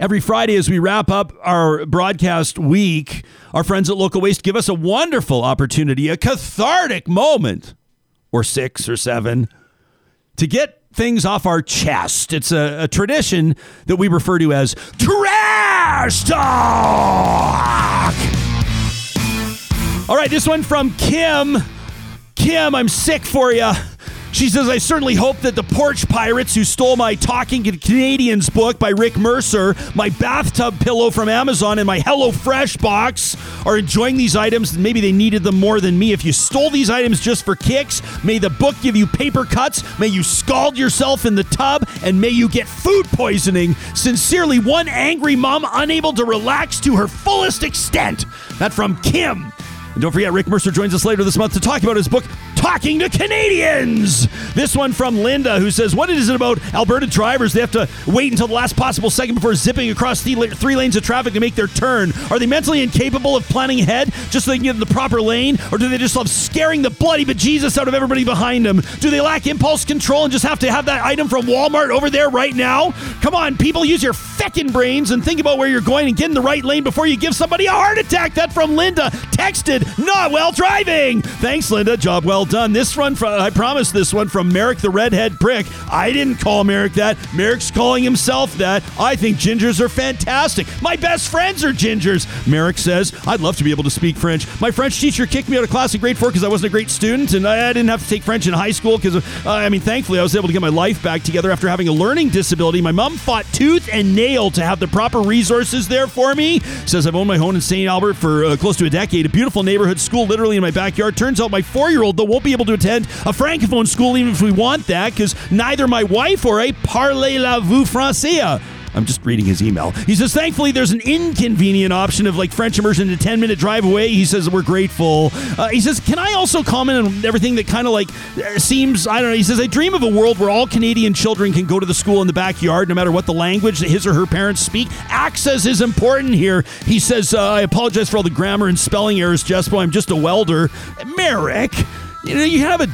Every Friday, as we wrap up our broadcast week, our friends at Local Waste give us a wonderful opportunity, a cathartic moment, or six or seven, to get things off our chest. It's a, a tradition that we refer to as trash talk. All right, this one from Kim. Kim, I'm sick for you. She says, I certainly hope that the porch pirates who stole my Talking Canadians book by Rick Mercer, my bathtub pillow from Amazon, and my Hello Fresh box are enjoying these items. Maybe they needed them more than me. If you stole these items just for kicks, may the book give you paper cuts, may you scald yourself in the tub, and may you get food poisoning. Sincerely, one angry mom unable to relax to her fullest extent. That from Kim. And don't forget, Rick Mercer joins us later this month to talk about his book, Talking to Canadians. This one from Linda, who says, What is it about Alberta drivers? They have to wait until the last possible second before zipping across three lanes of traffic to make their turn. Are they mentally incapable of planning ahead just so they can get in the proper lane? Or do they just love scaring the bloody bejesus out of everybody behind them? Do they lack impulse control and just have to have that item from Walmart over there right now? Come on, people, use your feckin' brains and think about where you're going and get in the right lane before you give somebody a heart attack. That from Linda. Texted, not well driving. Thanks, Linda. Job well done. This one, from, I promise this one from Merrick the Redhead Prick. I didn't call Merrick that. Merrick's calling himself that. I think gingers are fantastic. My best friends are gingers. Merrick says, I'd love to be able to speak French. My French teacher kicked me out of class in grade four because I wasn't a great student, and I, didn't have to take French in high school because, uh, I mean, thankfully, I was able to get my life back together after having a learning disability. My mom fought tooth and nail to have the proper resources there for me. Says I've owned my home in St. Albert for uh, close to a decade. A beautiful neighborhood school literally in my backyard. Turns out my four year old, though, won't be able to attend a francophone school even if we want that because neither my wife or I parlez la vous français. I'm just reading his email. He says, thankfully, there's an inconvenient option of like French immersion a 10 minute drive away. He says, we're grateful. Uh, he says, can I also comment on everything that kind of like uh, seems, I don't know. He says, I dream of a world where all Canadian children can go to the school in the backyard, no matter what the language that his or her parents speak. Access is important here. He says, uh, I apologize for all the grammar and spelling errors, Jespo. I'm just a welder. Merrick, you know, you have a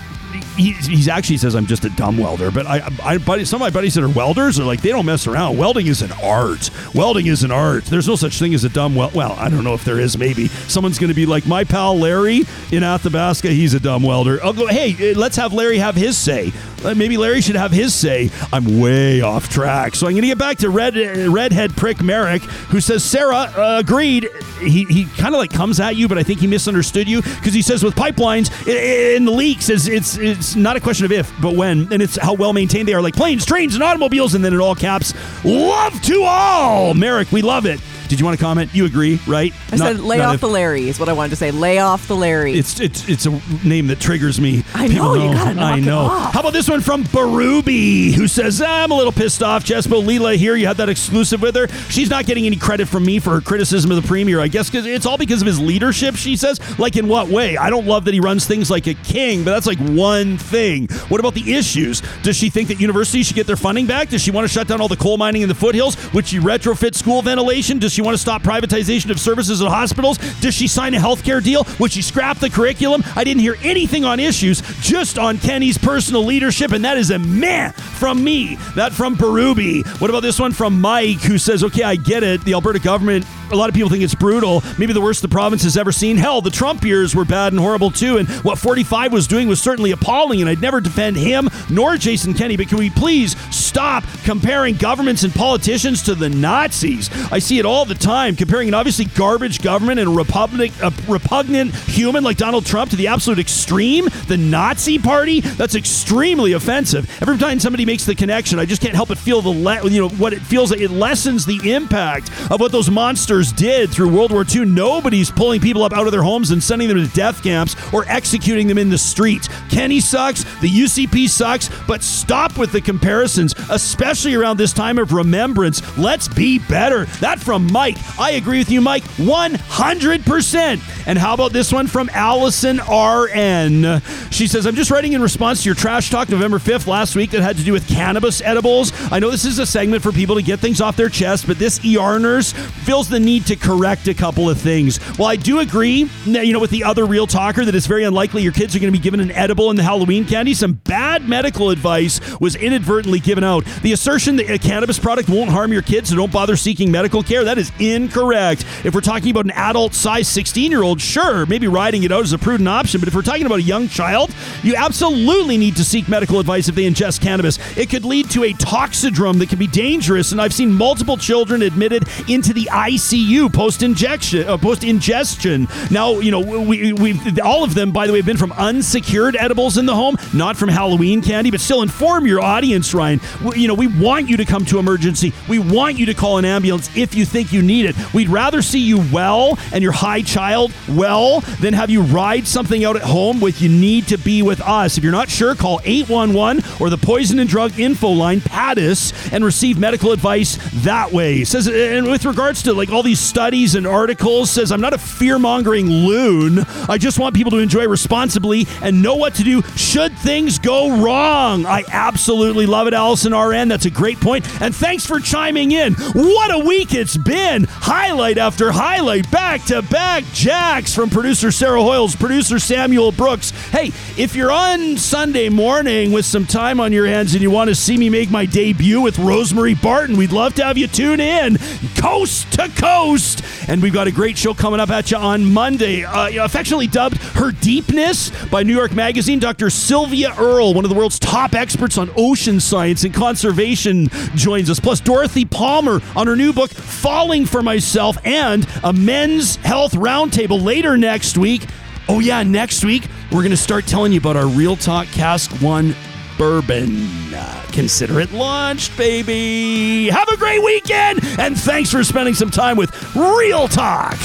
he, he's actually says I'm just a dumb welder, but I, I buddy, some of my buddies that are welders are like they don't mess around. Welding is an art. Welding is an art. There's no such thing as a dumb weld. Well, I don't know if there is. Maybe someone's going to be like my pal Larry in Athabasca. He's a dumb welder. I'll go. Hey, let's have Larry have his say. Uh, maybe Larry should have his say. I'm way off track, so I'm going to get back to red uh, redhead prick Merrick, who says Sarah uh, agreed. He he kind of like comes at you, but I think he misunderstood you because he says with pipelines in the leaks, it's it's it's not a question of if, but when, and it's how well maintained they are, like planes, trains, and automobiles, and then in all caps, love to all. Merrick, we love it. Did you want to comment? You agree, right? I not, said lay off if, the Larry is what I wanted to say. Lay off the Larry. It's it's it's a name that triggers me. I know, know. you gotta knock I know. How about this one from Barubi, who says I'm a little pissed off. Jespo Leela Aheer. You had that exclusive with her. She's not getting any credit from me for her criticism of the premier. I guess because it's all because of his leadership. She says, like in what way? I don't love that he runs things like a king, but that's like one thing. What about the issues? Does she think that universities should get their funding back? Does she want to shut down all the coal mining in the foothills? Would she retrofit school ventilation? Does she want to stop privatization of services at hospitals? Does she sign a healthcare deal? Would she scrap the curriculum? I didn't hear anything on issues, just on Kenney's personal leadership, and that is a meh from me. That from Barubi. What about this one from Mike, who says, okay, I get it. The Alberta government, a lot of people think it's brutal. Maybe the worst the province has ever seen. Hell, the Trump years were bad and horrible too, and what 45 was doing was certainly appalling, and I'd never defend him nor Jason Kenney, but can we please stop comparing governments and politicians to the Nazis? I see it all the time comparing an obviously garbage government and a, republic, a repugnant human like Donald Trump to the absolute extreme, the Nazi Party. That's extremely offensive. Every time somebody makes the connection, I just can't help but feel the le- you know what it feels like. It lessens the impact of what those monsters did through World War II. Nobody's pulling people up out of their homes and sending them to death camps or executing them in the streets. Kenney sucks. The UCP sucks. But stop with the comparisons, especially around this time of remembrance. Let's be better. That from Mike, I agree with you, Mike, 100%. And how about this one from Allison RN? She says, I'm just writing in response to your trash talk November 5th last week that had to do with cannabis edibles. I know this is a segment for people to get things off their chest, but this ER nurse feels the need to correct a couple of things. Well, I do agree, you know, with the other real talker that it's very unlikely your kids are going to be given an edible in the Halloween candy. Some bad medical advice was inadvertently given out. The assertion that a cannabis product won't harm your kids, so don't bother seeking medical care, that is incorrect. If we're talking about an adult size 16 year old, sure, maybe riding it out is a prudent option. But if we're talking about a young child, you absolutely need to seek medical advice if they ingest cannabis. It could lead to a toxidrome that can be dangerous, and I've seen multiple children admitted into the ICU post injection, uh, post ingestion. Now, you know, we we all of them, by the way, have been from unsecured edibles in the home, not from Halloween candy. But still, inform your audience, Ryan. We, you know, we want you to come to emergency. We want you to call an ambulance if you think you need it. We'd rather see you well and your high child well then have you ride something out at home with you need to be with us. If you're not sure, call 811 or the Poison and Drug Info Line, PADIS, and receive medical advice that way. Says, and with regards to like all these studies and articles, says, I'm not a fear mongering loon. I just want people to enjoy responsibly and know what to do should things go wrong. I absolutely love it, Allison RN. That's a great point. And thanks for chiming in. What a week it's been. Highlight after highlight, back to back jacks from producer Sarah Hoyles, producer Samuel Brooks. Hey, if you're on Sunday morning with some time on your hands and you want to see me make my debut with Rosemary Barton, we'd love to have you tune in coast to coast. And we've got a great show coming up at you on Monday, uh, affectionately dubbed Her Deepness by New York Magazine. Dr. Sylvia Earle, one of the world's top experts on ocean science and conservation, joins us. Plus, Dorothy Palmer on her new book, Falling for Myself, and a men's health roundtable later next week. Oh, yeah, next week, we're going to start telling you about our Real Talk Cask One bourbon. Uh, consider it launched, baby. Have a great weekend, and thanks for spending some time with Real Talk.